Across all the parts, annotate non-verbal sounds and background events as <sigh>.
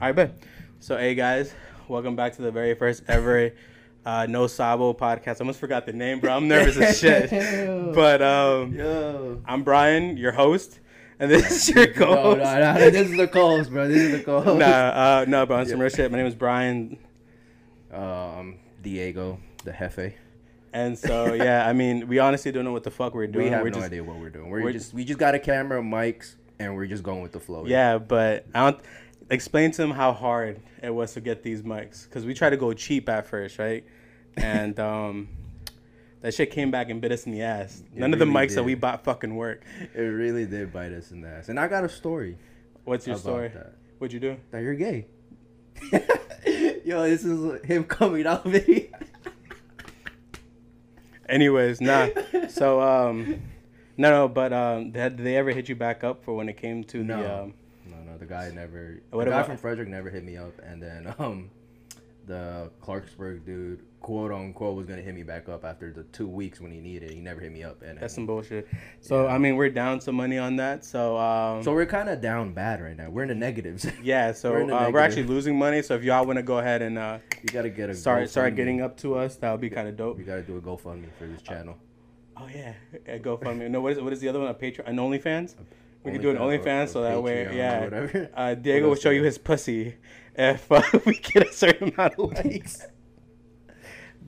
All right, bet. So, hey guys, welcome back to the very first ever uh, No Sabo podcast. I almost forgot the name, bro. I'm nervous as shit. <laughs> But um, Yo. I'm Brian, your host, and this is your <laughs> No, co-host. no, no, this is the co-host, bro. This is the co-host. Nah, uh, no, bro. On some real shit. My name is Brian, Um, Diego, the Hefe. and so yeah, I mean, we honestly don't know what the fuck we're doing. We have we're no just, idea what we're doing. We're, we're- just we just got a camera, mics, and we're just going with the flow. Yeah, but I don't explain to them how hard it was to get these mics because we tried to go cheap at first, right? And <laughs> um, that shit came back and bit us in the ass. It None of the really mics that we bought fucking work. it really did bite us in the ass. And I got a story What's your story? that. What'd you do? That you're gay. <laughs> Yo, this is him coming out video. <laughs> Anyways, nah. So um, no, no. But um, did did they ever hit you back up for when it came to the um? The guy never. What the guy about- from Frederick never hit me up, and then <laughs> um, the Clarksburg dude, quote unquote, was gonna hit me back up after the two weeks when he needed. He never hit me up, and That's some bullshit. So Yeah. I mean, we're down some money on that. So um, so we're kind of down bad right now. We're in the negatives. <laughs> yeah. So we're uh, we're actually losing money. So if y'all want to go ahead and uh, you gotta get a start start getting up to us, that would be kind of dope. You gotta do a GoFundMe for this channel. Oh yeah, yeah GoFundMe. No, what is what is the other one? A Patreon, an OnlyFans. We could do an OnlyFans so that way, yeah. whatever. Uh, Diego will show you his pussy if uh, <laughs> we get a certain amount of likes.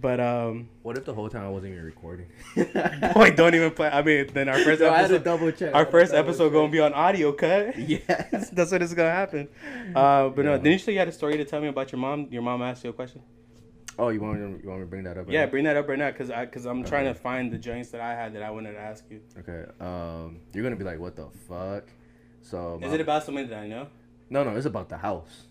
But um, What if the whole time I wasn't even recording? <laughs> boy, don't even play. I mean, then our <laughs> first No, I had to episode, double check. Our first episode check. gonna be on audio cut. Yes. That's what is gonna happen. Uh, but no, didn't you say you had a story to tell me about your mom? Your mom asked you a question. Oh, you want me to, you want me to bring that up? right Yeah, now? bring that up right now, cause I, cause I'm trying to find the joints that I had that I wanted to ask you. Okay. Um, you're gonna be like, what the fuck? So. Is my- it about somebody that I know? No, no, it's about the house.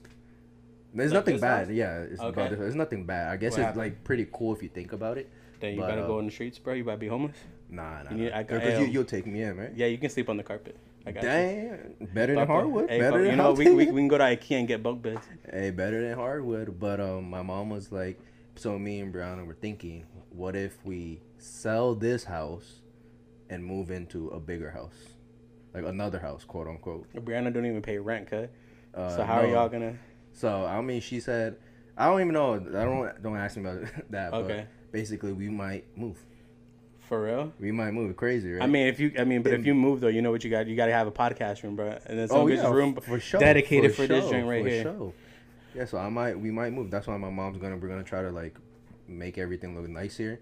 There's Like nothing bad. house? Yeah, it's Okay. about this. It's nothing bad. I guess What it's happened? like pretty cool if you think about it. Then you But, gotta uh, go in the streets, bro. You gotta be homeless. Nah, nah. Because you, you'll take me in, right? Yeah, you can sleep on the carpet. I got you. Better than hardwood. Hey, better fuck, than you know, we, we, we can go to IKEA and get bunk beds. <laughs> Hey, better than hardwood. But um, my mom was like, so me and Brianna were thinking, what if we sell this house and move into a bigger house, like another house, quote unquote. Brianna don't even pay rent, cut. Uh, so how are y'all gonna? So I mean, she said, I don't even know. I don't don't ask me about <laughs> that. Okay. But basically, we might move. For real? We might move. Crazy, right? I mean, if you, I mean, but if you move though, you know what you got. You got to have a podcast room, bro, and then some oh yeah, room for sure, dedicated for, this sure, joint right for here. sure. Yeah, so I might we might move. That's why my mom's gonna we're gonna try to like make everything look nice here,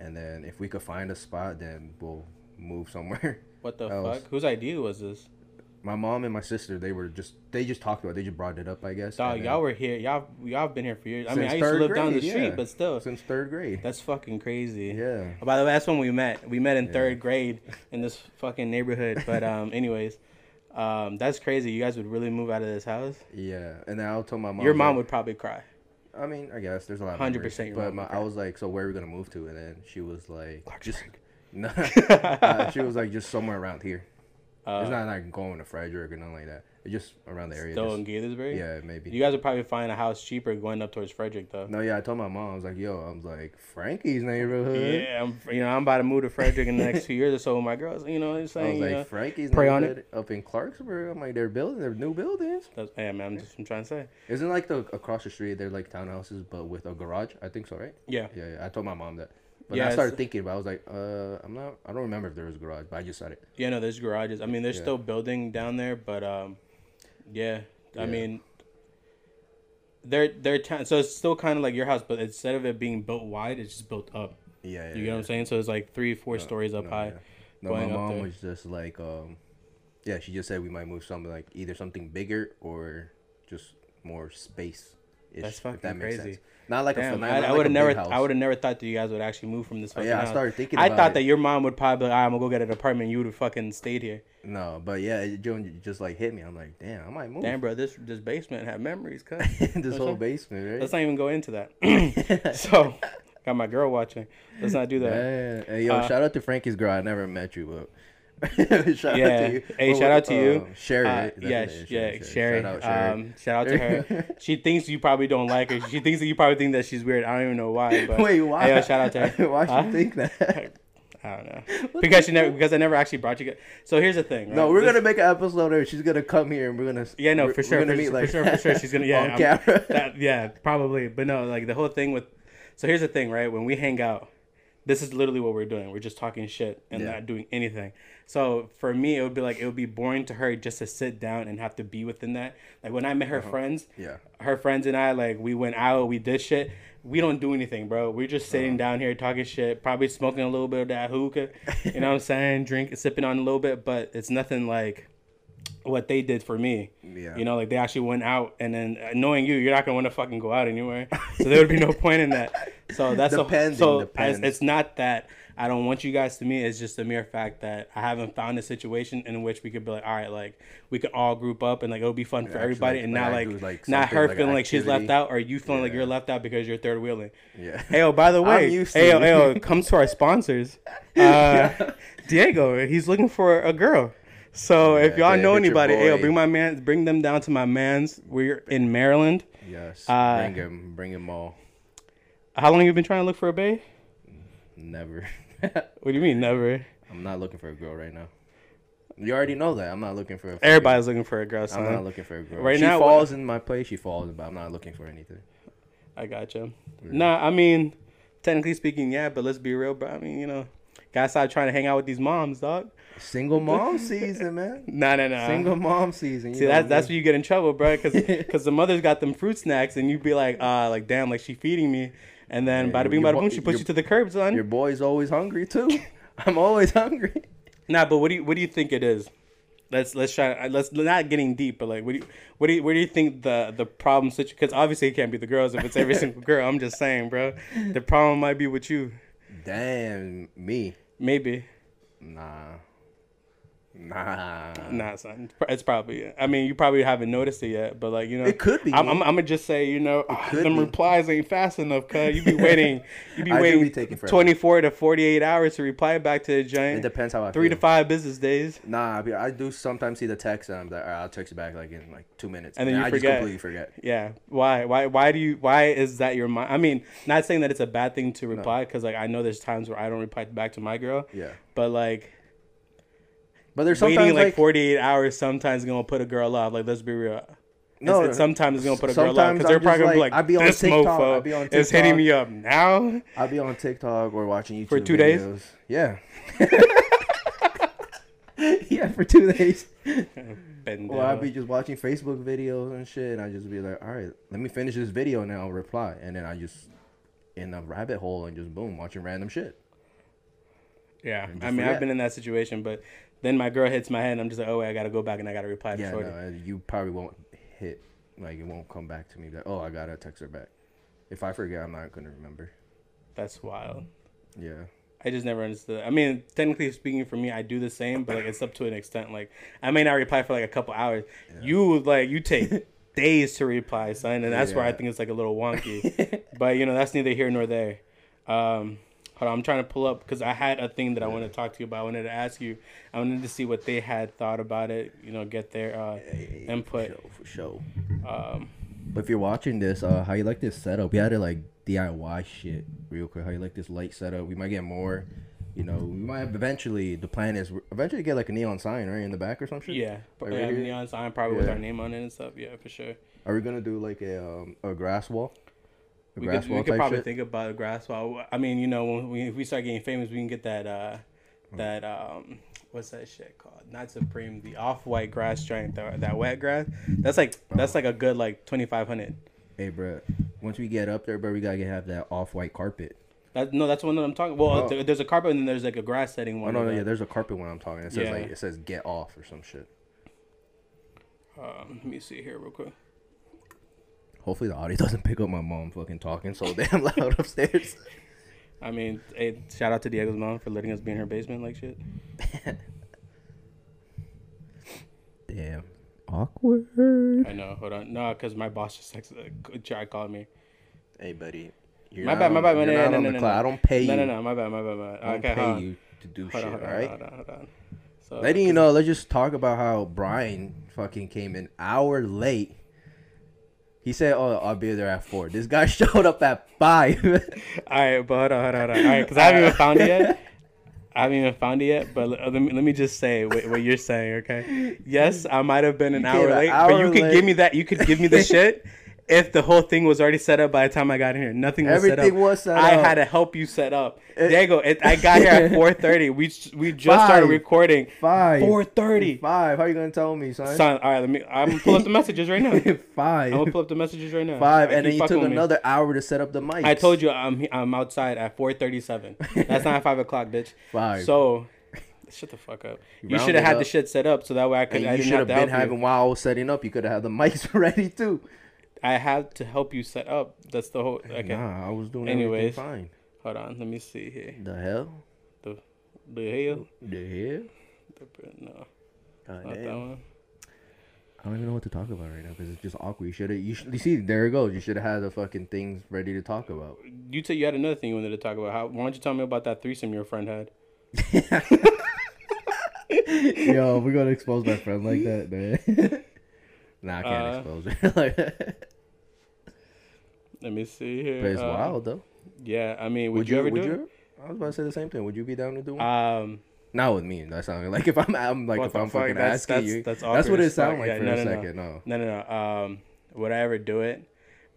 and then if we could find a spot, then we'll move somewhere. <laughs> What the else? fuck? Whose idea was this? My mom and my sister, they were just they just talked about. it. They just brought it up, I guess. Dog, y'all were here. Y'all, y'all been here for years. I mean, I used to live down the street, yeah. but still, since third grade. that's fucking crazy. Yeah. Oh, by the way, that's when we met. We met in Yeah. third grade <laughs> in this fucking neighborhood. But um, anyways, um, that's crazy. You guys would really move out of this house. Yeah, and then I told my mom. Your mom like- would probably cry. I mean, I guess there's a lot. 100% But my, I was like, so where are we gonna move to? And then she was like, just no. <laughs> <laughs> uh, she was like, just somewhere around here. Uh, it's not like going to Frederick or nothing like that. It's just around the area. still just- in Gaithersburg. yeah, maybe. You guys would probably find a house cheaper going up towards Frederick though. no, yeah, I told my mom. I was like, yo, I was like, Frankie's neighborhood. Yeah, I'm, you know, I'm about to move to Frederick in the next few years or so with my girls. You know what I'm I was like, know? Frankie's pray on neighborhood up in Clarksburg. I'm like, they're building, they're new buildings. That's, hey, man, I'm just I'm trying to say. Isn't like the across the street, they're like townhouses, but with a garage. I think so, right? Yeah. Yeah, yeah. I told my mom that. But Yeah, I started thinking about. I was like, uh, I'm not. I don't remember if there was a garage, but I just said it. Yeah, no, there's garages. I mean, there's Yeah. still building down there, but um, yeah, I mean, they're they're ta- so it's still kind of like your house, but instead of it being built wide, it's just built up. Yeah, yeah. You get what I'm saying? So it's like three, four No, stories up no, high. yeah. No, going my mom was just like, um, yeah, she just said we might move something like either something bigger or just more space. That's fucking crazy. Not like a Damn, I, not I like would have never, house. I would have never thought that you guys would actually move from this Oh, fucking yeah, I started thinking. I thought it. that your mom would probably, be like, "All right, I'm gonna go get an apartment. You would have fucking stayed here. No, but yeah, it just like hit me. I'm like, damn, I might move. Damn, bro, this this basement had memories. Cut. <laughs> this whole basement, right? Let's not even go into that. <laughs> <laughs> so, got my girl watching. Let's not do that. Hey, yo, Uh, shout out to Frankie's girl. I never met you, but <laughs> shout Yeah. out to you. Hey, shout out to you. um, Sherry. Uh, yeah, sh- yeah, Sherry. Shout out Sherry. Um, shout out to her. <laughs> she thinks you probably don't like her. She thinks that you probably think that she's weird. I don't even know why. <laughs> But Wait, why? Hey, yo, shout out to her. Why Huh? you think that? I don't know because she never because I never actually brought you. guys- So here's the thing. Right? No, we're This- gonna make an episode where she's gonna come here and we're gonna. Yeah, no, for we're sure, gonna for, meet, for like, sure, for sure. She's gonna yeah, on I'm- camera. that, yeah, probably. But no, like the whole thing with. So here's the thing, right? When we hang out, this is literally what we're doing. We're just talking shit and Yeah. not doing anything. So for me, it would be like it would be boring to her just to sit down and have to be within that. Like when I met her uh-huh. friends, yeah. her friends and I, like we went out, we did shit. We don't do anything, bro. We're just sitting uh-huh. down here talking shit, probably smoking a little bit of that hookah. You know what I'm <laughs> saying? Drink, sipping on a little bit, but it's nothing like what they did for me. Yeah. You know, like they actually went out, and then knowing you, you're not gonna want to fucking go out anywhere. So there would be no <laughs> point in that. So that's a, Depending, so depends. It's, not that I don't want you guys to meet. It's just a mere fact that I haven't found a situation in which we could be like, all right, like we could all group up and like it'll be fun for everybody, like- and not like, like, not her like feeling like she's left out or you feeling like you're left out because you're third wheeling. Yeah. Hey, oh, by the way, hey, oh, hey, oh, come to our sponsors. <laughs> Uh, Diego, he's looking for a girl. So if y'all know anybody, hey, bring my man, bring them down to my man's. We're in Maryland. Yes. Uh, bring him. Bring him all. How long you been trying to look for a bae? Never. <laughs> What do you mean never? I'm not looking for a girl right now. You already know that. I'm not looking for a. Everybody's looking for a girl, I'm not looking for a girl. Right she now, falls in my place. She falls, but I'm not looking for anything. I got you. Nah, I mean, technically speaking, yeah, but let's be real, bro. I mean, you know, gotta stop trying to hang out with these moms, dog. Single mom season, man. <laughs> Nah, nah, nah. Single mom season. You See, that's that's where you get in trouble, bro. Because because <laughs> the mother's got them fruit snacks, and you'd be like, ah, like damn, like she feeding me, and then Yeah, bada bing, bada boom, she puts you to the curb, son. Your boy's always hungry too. <laughs> I'm always hungry. Nah, but what do you what do you think it is? Let's let's try. Let's not getting deep, but like, what do you what do you where do you think the the problem situation? Because obviously it can't be the girls if it's every single girl. I'm just saying, bro. The problem might be with you, Damn me. Maybe. Nah. Nah. Nah, son. It's probably. I mean, you probably haven't noticed it yet, but like you know, It could be I'm. I'm, I'm gonna just say, you know, ah, could them be. replies ain't fast enough. Cause you be <laughs> waiting, you be waiting be taking 24 to 48 hours to reply back to the giant. It depends how I Three feel. to five business days. Nah, I, be- I do sometimes see the text and I'm like, I'll text you back like in like two minutes. And then you I forget. just completely forget. Yeah. Why? Why? Why do you? Why is that your mind? I mean, not saying that it's a bad thing to reply, because like I know there's times where I don't reply back to my girl, Yeah. but like But there's sometimes waiting like, like, 48 hours sometimes gonna put a girl off. Like let's be real. No, It's- it's sometimes it's gonna put a girl off because they're probably just gonna be like- like, I be on this TikTok, I mofo be on is hitting me up now. I'll be on TikTok or watching YouTube For two days? Yeah. <laughs> yeah, for two days. Or I'll be just watching Facebook videos and shit, and I just be like, all right, let me finish this video and then I'll reply. And then I just in a rabbit hole and just boom, watching random shit. Yeah, I mean, forget. I've been in that situation, but then my girl hits my head, and I'm just like, oh wait, I gotta go back and I gotta reply to Yeah, Shorty. no, you probably won't hit, like, it won't come back to me that, oh, I gotta text her back. If I forget, I'm not gonna remember. That's wild. Yeah. I just never understood. I mean, technically speaking, for me, I do the same, but like it's up to an extent. Like I may not reply for like a couple hours. You like you take <laughs> days to reply, son, and that's where I think it's like a little wonky. <laughs> but you know, that's neither here nor there. Um, hold on, I'm trying to pull up because I had a thing that I wanted to talk to you about. I wanted to ask you. I wanted to see what they had thought about it. You know, get their uh, input. For sure. For sure. Um, But if you're watching this, uh, how you like this setup? We had to like DIY shit real quick. How you like this light setup? We might get more. You know, we might have eventually. The plan is eventually get like a neon sign right in the back or some shit. yeah, Like yeah, right neon sign probably with our name on it and stuff. Yeah, for sure. Are we gonna do like a um, a grass wall? A We grass could, we could probably shit? think about a grass wall. I mean, you know, when we, if we start getting famous, we can get that uh, Hmm. that um, what's that shit called? Not Supreme, the off white grass strength, that, that wet grass. That's like that's like a good like twenty five hundred. Hey, bro. Once we get up there, bro, we gotta get, have that off white carpet. That, no, that's one that I'm talking. Well, Oh. there's a carpet and then there's like a grass setting Oh one. no, no, yeah. There's a carpet one I'm talking. It says Yeah. like it says get off or some shit. Um, let me see here real quick. Hopefully the audio <laughs> doesn't pick up my mom fucking talking so <laughs> damn loud upstairs. I mean, hey, shout out to Diego's mom for letting us be in her basement like shit. <laughs> Damn. Awkward. I know. Hold on. No, because my boss just texted, uh, tried calling me. Hey, buddy. You're My bad, my bad, You're no, not no, on no, the I don't pay you. No, no, no. My bad, my bad, my bad. I don't Okay, pay you to do Hold shit, on, alright? hold on, hold on. So, Letting you know, let's just talk about how Brian fucking came an hour late. He said, "Oh, I'll be there at 4. This guy <laughs> showed up at five. <laughs> All right, but hold on, hold on, hold on. All right, because I haven't even found it yet. I haven't even found it yet, but let me, let me just say what, what you're saying, okay? <laughs> Yes, I might have been an hour late, but hour you could give me that. You could give me the shit if the whole thing was already set up by the time I got in here. Nothing was set up. Everything was set I up. had to help you set up. It- Diego, it, I got here at <laughs> 4:30. We we just started recording. Five. 4:30. Five. How are you gonna tell me, son? Son, all right, let me. I'm gonna pull up the messages right now. <laughs> five. I'm gonna pull up the messages right now. Five, I and then you took with me. another hour to set up the mic. I told you I'm I'm outside at 4:37. That's not <laughs> five o'clock, bitch. Five. So, shut the fuck up. You should have had the shit set up so that way I could. And I you should have have been having you. while I was setting up. You could have had the mics ready too. I had to help you set up. That's the whole. Okay. Nah, I was doing Anyways. everything Hold on. Let me see here. The hell? The the hell. The hell? The, no, God not that one. I don't even know what to talk about right now because it's just awkward. You should have. You, you see, there it goes. You should have had the fucking things ready to talk about. You said you had another thing you wanted to talk about. How? Why don't you tell me about that threesome your friend had? <laughs> Yo, we're gonna expose my friend like that, man. <laughs> nah, I can't Uh, expose her <laughs> like that. Let me see here. But it's Uh, wild though. Yeah, I mean, would, you, ever would do? you? I was about to say the same thing. Would you be down to do it? one? Um. Not with me. That sounds like if I'm, I'm like if I'm fuck? fucking That's- asking that's- you. that's That's, awkward what it sounded like Yeah, for no, a no, no. second. No. No, no, no. Um, would I ever do it?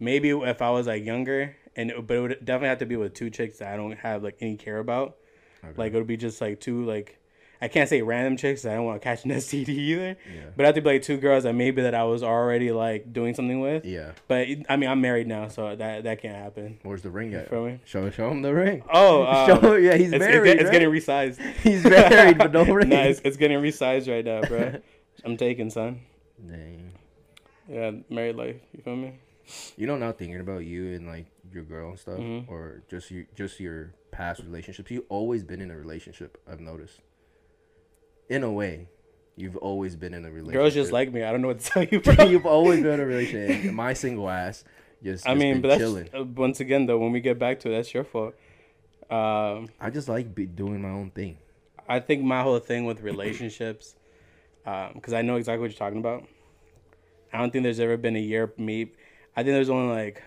Maybe if I was like younger, and but it would definitely have to be with two chicks that I don't have like any care about. Okay. Like it would be just like two like, I can't say random chicks. I don't want to catch an <laughs> STD either. Yeah. But I have to like two girls that maybe that I was already like doing something with. Yeah. But I mean, I'm married now, so that that can't happen. Where's the ring at? feel me? Show show him the ring. Oh, um, <laughs> Show, yeah, he's it's, it's, married. get- it's right? getting resized. <laughs> He's married, but no ring. nah, it's, it's getting resized right now, bro. I'm taking son. Dang. Yeah, married life. You feel me? You know, now thinking about you and like your girl and stuff, Mhm. or just you, just your past relationships. You've always been in a relationship. I've noticed. In a way, you've always been in a relationship. Girls just like me. I don't know what to tell you, <laughs> bro. you've always been in a relationship. <laughs> My single ass just. I just mean, but that's chilling. uh, once again though. When we get back to it, that's your fault. Um, I just like be doing my own thing. I think my whole thing with relationships, <clears throat> because I know exactly what you're talking about. I don't think there's ever been a year me. I think there's only like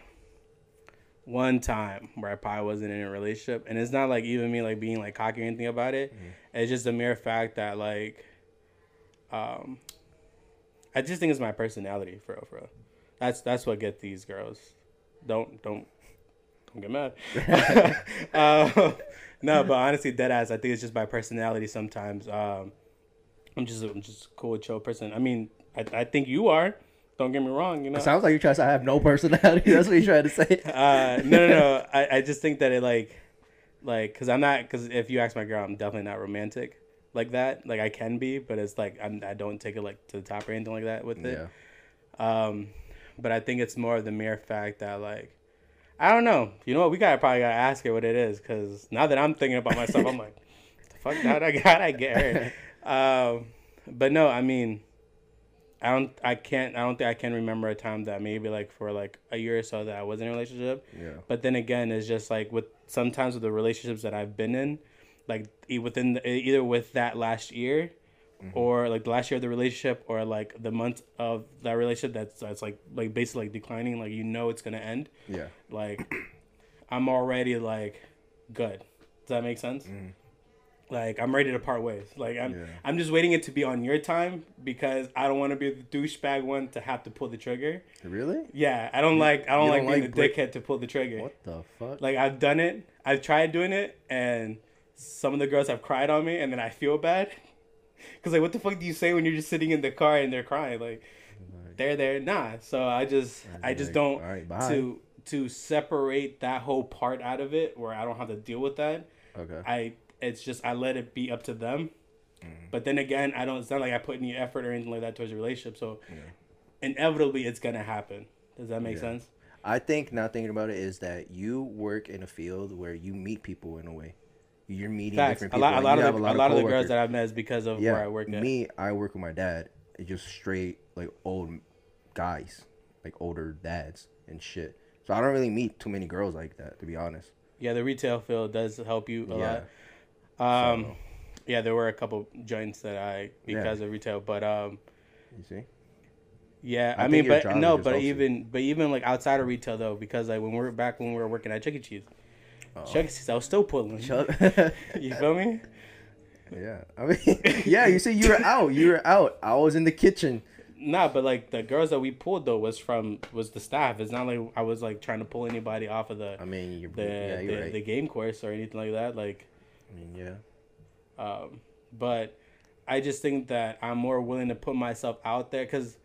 one time where I probably wasn't in a relationship, and it's not like even me like being like cocky or anything about it. It's just a mere fact that like, um, I just think it's my personality for real, for real. That's that's what get these girls. Don't don't don't get mad. uh, <laughs> <laughs> no, but honestly, dead ass. I think it's just my personality. Sometimes um, I'm just I'm just a cool, chill person. I mean, I, I think you are. Don't get me wrong. You know. It sounds like you're trying to say I have no personality. <laughs> That's what you're trying to say. <laughs> Uh, no, no, no. I, I just think that it like, like, cause I'm not, cause if you ask my girl, I'm definitely not romantic like that. Like I can be, but it's like I'm, I don't take it like to the top or anything like that with it. Yeah. Um, but I think it's more of the mere fact that like, I don't know. You know what? We gotta probably gotta ask her what it is, cause now that I'm thinking about myself, I'm like, <laughs> the fuck how I got I get her. Um, but no, I mean. I don't. I can't. I don't think I can remember a time that maybe like for like a year or so that I was in a relationship. Yeah. But then again, it's just like with sometimes with the relationships that I've been in, like within the, either with that last year, mm-hmm. or like the last year of the relationship, or like the month of that relationship that's that's like like basically like declining. Like you know it's gonna end. Yeah. Like <clears throat> I'm already like good. Does that make sense? Mm-hmm. Like I'm ready to part ways. Like I'm Yeah. I'm just waiting it to be on your time because I don't want to be the douchebag one to have to pull the trigger. Really? Yeah, I don't like I don't you like don't being like the break- dickhead to pull the trigger. What the fuck? Like I've done it. I've tried doing it, and some of the girls have cried on me, and then I feel bad. <laughs> Cause like, what the fuck do you say when you're just sitting in the car and they're crying? Like, they're there, nah. So I just, I just like, don't "All right, bye." to to separate that whole part out of it, where I don't have to deal with that. okay. I, it's just I let it be up to them. Mm-hmm. But then again, I don't. It's not like I put any effort or anything like that towards a relationship. So inevitably, it's gonna happen. Does that make Yeah. sense? I think now thinking about it is that you work in a field where you meet people in a way. You're meeting Facts. different A people. lot, a lot of the, a lot of the girls that I've met is because of yeah, where I work at. me, I work with my dad. It's just straight like old guys, like older dads and shit. So I don't really meet too many girls like that, to be honest. Yeah, the retail field does help you a yeah. lot. Um, So- yeah, there were a couple joints that I Yeah. because of retail, but um, You see? yeah, I I, mean, but no, but even but even like outside of retail though, because like when we were back when we were working at Chuck E. Cheese, Chuck E. Cheese, I was still pulling. Chuck- <laughs> <laughs> you feel me? Yeah, I mean, <laughs> yeah. You see, you were out. You were out. I was in the kitchen. Nah, but like the girls that we pulled though was from was the staff. It's not like I was like trying to pull anybody off of the I mean, you're the yeah, you're the, right. the game course or anything like that. Like, I mean, yeah. um, but I just think that I'm more willing to put myself out there because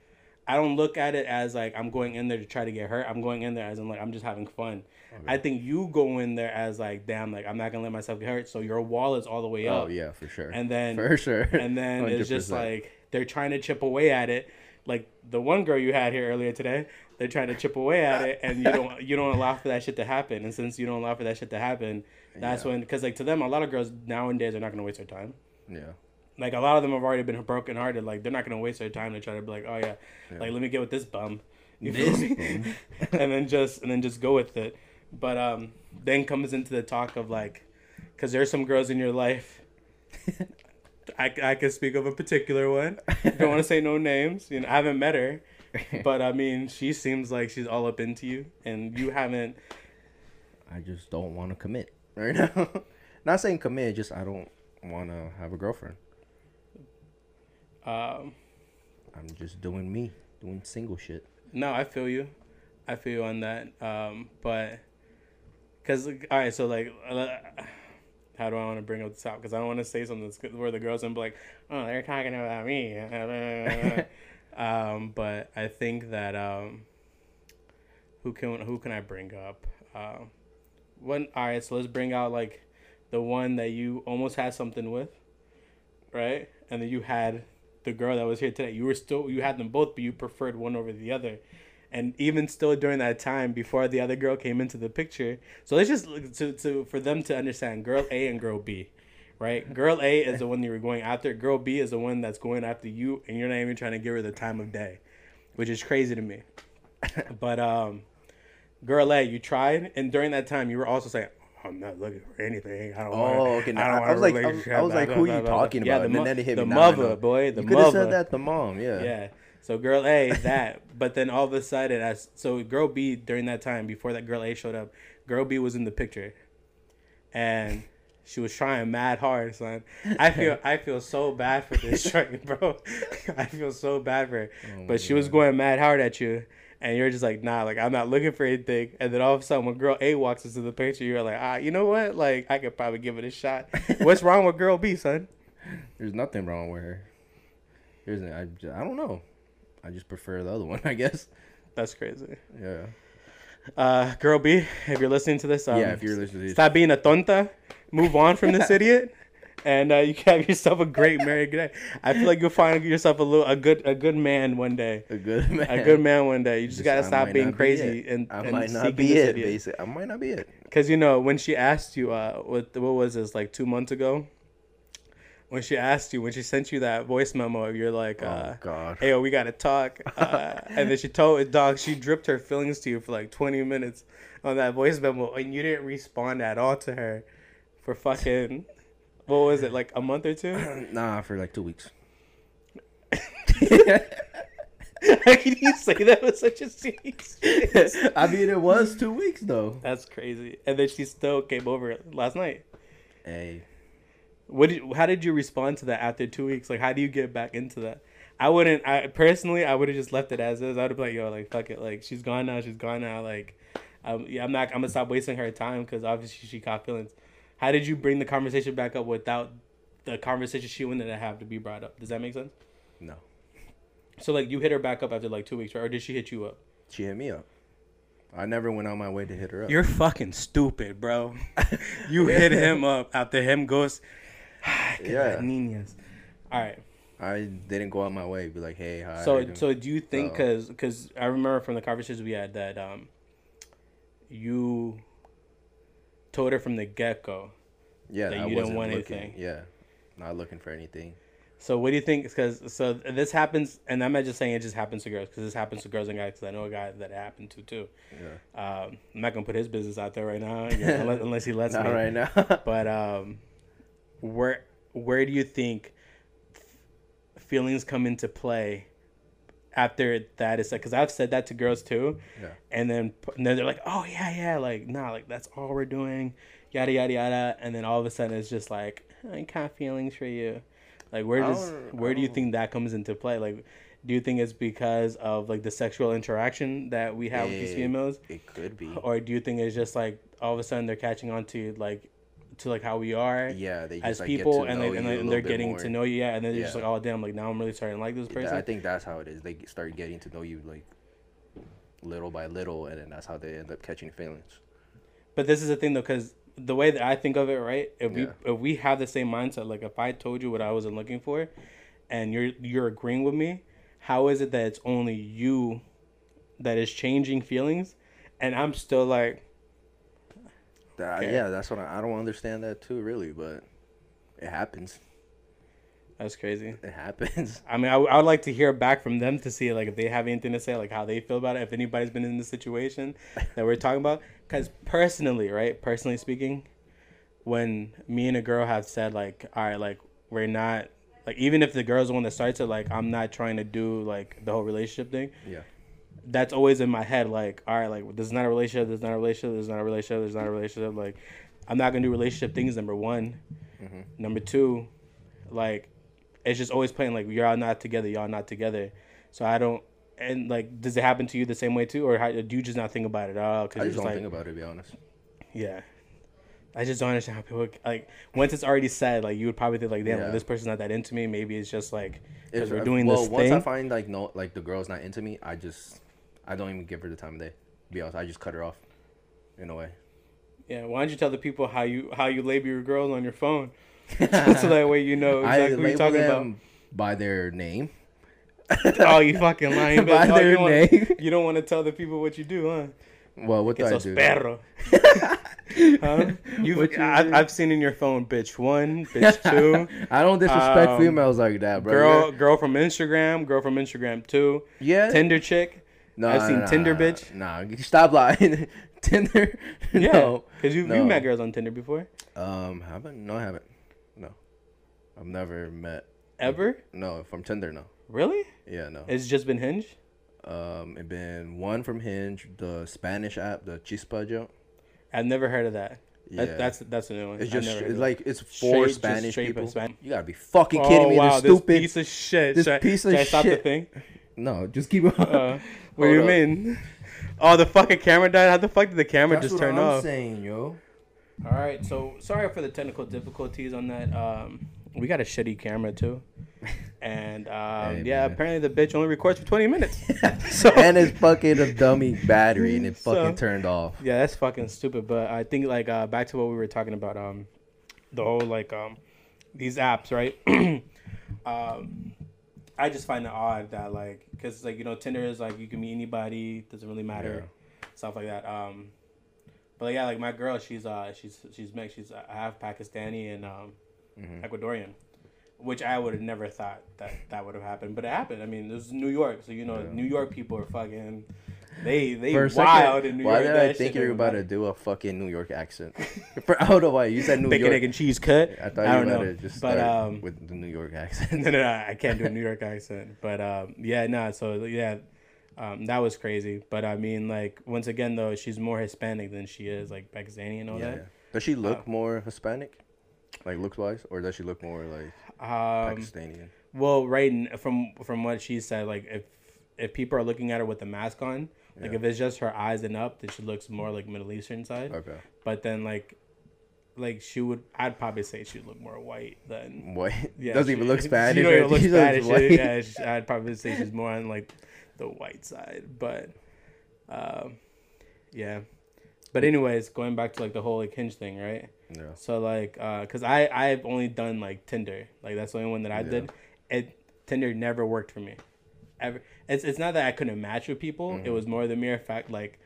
I don't look at it as like I'm going in there to try to get hurt. I'm going in there as in like I'm just having fun. I think you go in there as like damn, like I'm not gonna let myself get hurt. So your wall is all the way up. Oh yeah, for sure. And then <laughs> for sure. and then it's just like they're trying to chip away at it like the one girl you had here earlier today they're trying to chip away at it and you don't you don't allow for that shit to happen and since you don't allow for that shit to happen that's Yeah. when because like to them a lot of girls nowadays are not going to waste their time yeah. like a lot of them have already been broken hearted like they're not going to waste their time to try to be like oh yeah, Yeah. like let me get with this bum <laughs> you This me <laughs> and then just and then just go with it but um then comes into the talk of like because there's some girls in your life <laughs> I, I can speak of a particular one. Don't want to say no names. You know, I haven't met her, but I mean, she seems like she's all up into you, and you haven't. I just don't want to commit right now. <laughs> Not saying commit, just I don't want to have a girlfriend. Um, I'm just doing me, doing single shit. no, I feel you. I feel you on that. Um, but because all right, so like, uh, how do I want to bring up the top? Because I don't want to say something that's good where the girls and be like, oh, they're talking about me. <laughs> um, but I think that um, who can who can I bring up? Um, one. All right, so let's bring out like the one that you almost had something with, right? And then you had the girl that was here today. You were still you had them both, but you preferred one over the other. And even still during that time, before the other girl came into the picture, so let's just to, to for them to understand girl A and girl B, right? Girl A is the one you were going after. Girl B is the one that's going after you, and you're not even trying to give her the time of day, which is crazy to me. <laughs> but um, girl A, you tried, and during that time, you were also saying, "I'm not looking for anything. I don't Oh, want. okay. I don't I, want was like, I was, relationship, I was like, who are you talking Yeah, about? the and then it hit the me. now mother, boy, the you could have said that the mom. Yeah. <laughs> Yeah. So girl A that, but then all of a sudden, as so girl B during that time before that girl A showed up, girl B was in the picture, and she was trying mad hard, son. I feel <laughs> I feel so bad for this <laughs> train, bro. I feel so bad for her, Oh but she was going mad hard at you. And you're just like, nah, like I'm not looking for anything. And then all of a sudden, when girl A walks into the picture, you're like, ah, you know what? Like I could probably give it a shot. <laughs> What's wrong with girl B, son? There's nothing wrong with her. Here's I, I don't know. I just prefer the other one, I guess. That's crazy. Yeah. Uh, girl B, if you're listening to this, um, yeah, if you're listening to this, Stop being a tonta. Move on from this <laughs> idiot, and uh, you can have yourself a great married day. I feel like you'll find yourself a little a good a good man one day. a good man. A good man one day. You just, gotta I stop being be crazy it. and I and might not be it. idiot. I might not be it. Because you know when she asked you, uh, what what was this like two months ago? When she asked you, when she sent you that voice memo, you're like, uh, oh God. hey, we gotta talk. <laughs> Uh, and then she told dog she dripped her feelings to you for like 20 minutes on that voice memo, and you didn't respond at all to her for fucking what was it like a month or two? <clears throat> nah, for like two weeks. <laughs> How can you say that with such a serious face? <laughs> I mean, it was two weeks though. That's crazy. And then she still came over last night. Hey, What did? How did you respond to that after two weeks? Like, how do you get back into that? I wouldn't. I personally, I would have just left it as is. I'd be like, yo, like fuck it. Like she's gone now. She's gone now. Like, um, yeah, I'm not. I'm gonna stop wasting her time because obviously she caught feelings. How did you bring the conversation back up without the conversation she wanted to have to be brought up? Does that make sense? no, So like, you hit her back up after like two weeks, right? Or did she hit you up? she hit me up. I never went out my way to hit her up. You're fucking stupid, bro. <laughs> you hit him up after him goes. <sighs> Yeah. Niñas. All right. I didn't go out my way. Be like, hey, hi. So, so do you think So- because because I remember from the conversations we had that um, you told her from the get go. yeah, that I you didn't wasn't want looking, anything. Yeah, not looking for anything. So what do you think? Because so this happens, and I'm not just saying it just happens to girls because this happens to girls and guys. Because I know a guy that it happened to too. Yeah, Um, I'm not gonna put his business out there right now, you know, unless, unless he lets me. <laughs> not me. right now. <laughs> But um, where where do you think feelings come into play after that it's like because I've said that to girls too, Yeah. and then and then they're like, oh yeah yeah, like nah, like that's all we're doing, yada yada yada, and then all of a sudden it's just like I got feelings for you, like where does where do you think that comes into play? Like, do you think it's because of like the sexual interaction that we have with these females, It could be. or do you think it's just like all of a sudden they're catching on to like to like how we are? Yeah, they just as like, get people to and, know they, and, they, and they're getting more. to know you yeah and then they're just like oh damn like now i'm really starting to like this person I think that's how it is. They start getting to know you like little by little, and then that's how they end up catching feelings. but this is the thing though because the way that i think of it right if we if we have the same mindset like if i told you what i wasn't looking for and you're you're agreeing with me how is it that it's only you that is changing feelings and i'm still like That, Okay. Yeah, that's what I, I don't understand that too, really, but it happens. that's crazy It happens. <laughs> I mean, I, w- I would like to hear back from them to see like if they have anything to say, like how they feel about it. If anybody's been in the situation that we're talking about, because personally, right, personally speaking, when me and a girl have said like, all right, like we're not like even if the girl's the one that starts it, like I'm not trying to do like the whole relationship thing. Yeah. That's always in my head, like, all right, like this is not a relationship, this is not a relationship, this is not a relationship, this is not a relationship. Like, I'm not gonna do relationship things. Number one, Mhm. number two, like it's just always playing like y'all not together, y'all not together. So I don't. And like, does it happen to you the same way too, or how, do you just not think about it at all? Because I just don't like, think about it, to be honest. yeah. I just don't understand how people like once it's already said, like you would probably think like, damn, like, this person's not that into me. Maybe it's just like because we're doing well, this once I thing. find like no, like the girl's not into me, I just, I don't even give her the time of day. To be honest, I just cut her off. In a way. yeah, why don't you tell the people how you how you label your girls on your phone, <laughs> so that way you know exactly what you're talking them by their name. <laughs> Oh, you fucking lying! <laughs> by bitch. Oh, their you, want, name. you don't want to tell the people what you do, huh? Well, what do I do? perro. huh? You've, I've. I've seen in your phone, bitch one, bitch two, I don't disrespect Um, females like that, bro. girl, girl from Instagram, girl from Instagram two, yeah. Tinder chick. No, I've seen no, Tinder, no, bitch. Nah, <laughs> stop lying. <laughs> Tinder. Yeah, No. because you no. you met girls on Tinder before, Um, haven't? No, I haven't. No, I've never met. ever? No, from Tinder. No. Really? Yeah, no. It's just been Hinge. Um, it been one from Hinge, the Spanish app, the Chispa joke. I've never heard of that. Yeah, That, that's that's a new one. it's just never it's like it's for Spanish people. Span- You gotta be fucking kidding oh me! wow, this stupid. piece of shit. this should, I- piece of should I stop the thing? No, just keep. Uh, <laughs> what do you up. mean? Oh, the fucking camera died. How the fuck did the camera That's just what turn I'm off? saying, yo. All right, so sorry for the technical difficulties on that. Um, we got a shitty camera too, <laughs> and um, Hey, yeah, man. apparently the bitch only records for twenty minutes. <laughs> So- and it's fucking a dummy battery, and it So- fucking turned off. yeah, that's fucking stupid. But I think like uh, back to what we were talking about, um, the whole like um, these apps, right? <clears throat> um, I just find it odd that like, cause like you know Tinder is like you can meet anybody, doesn't really matter, stuff like that. Um, but yeah, like my girl, she's uh she's she's mixed. She's uh, half Pakistani and um Mhm. Ecuadorian, which I would have never thought that that would have happened, but it happened. I mean, this is New York, so you know Yeah. New York people are fucking. They they For wild second, in New why York. did I think you were about to do a fucking New York accent? <laughs> For, I don't know why you said New bacon, York. egg, and cheese cut. I thought I you don't were about to just But, start um, with the New York accent. <laughs> no, no, no, I can't do a <laughs> New York accent. But um, yeah, no. So yeah, um, that was crazy. But I mean, like once again, though, she's more Hispanic than she is like Pakistani and all yeah. that. Does she look Uh, more Hispanic, like looks wise, or does she look more like Um, Pakistani? well, right n- from from what she said, like if if people are looking at her with the mask on, like Yeah. if it's just her eyes and up, then she looks more like Middle Eastern side. Okay. But then like. Like she would, I'd probably say she would look more white than white. <laughs> Yeah, Doesn't she- <laughs> even look <laughs> Spanish. She don't even look Spanish. white. Yeah, she, I'd probably say she's more on like the white side, but um, yeah. But anyways, going back to like the whole like hinge thing, right? Yeah. So like, uh, cause I I've only done like Tinder, like that's the only one that I Yeah. did. It Tinder never worked for me, ever. It's it's not that I couldn't match with people. It Mhm. was more the mere fact like.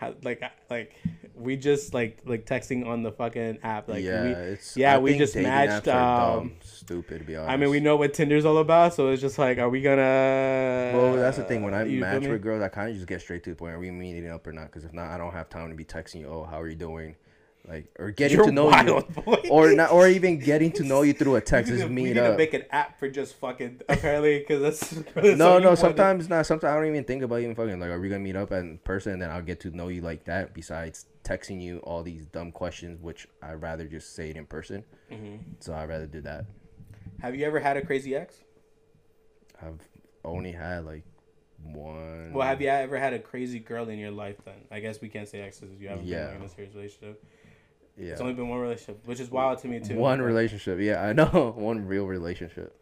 How, like like we just like like texting on the fucking app like yeah, we it's. yeah, I we just matched, um, stupid to be honest. I mean, we know what Tinder's all about, so it's just like, are we gonna? Well, that's the thing. When I match with girls, I kind of just get straight to the point: Are we meeting up or not? Because if not, I don't have time to be texting you. Oh, how are you doing? Like or getting You're to know wild, you, boy. <laughs> or not, or even getting to know you through a text. <laughs> we need, Just to, we meet need to up. make an app for just fucking apparently because that's, <laughs> that's No, no. wanted. Sometimes not. Sometimes I don't even think about even fucking. Like, are we gonna meet up in person? And then I'll get to know you like that. Besides texting you all these dumb questions, which I'd rather just say it in person. Mhm. So I'd rather do that. Have you ever had a crazy ex? I've only had like one. Well, have you ever had a crazy girl in your life? Then I guess we can't say exes. If you haven't Yeah. been like, in a serious relationship. Yeah. It's only been one relationship, which is wild to me too. One relationship. Yeah, I know. <laughs> One real relationship.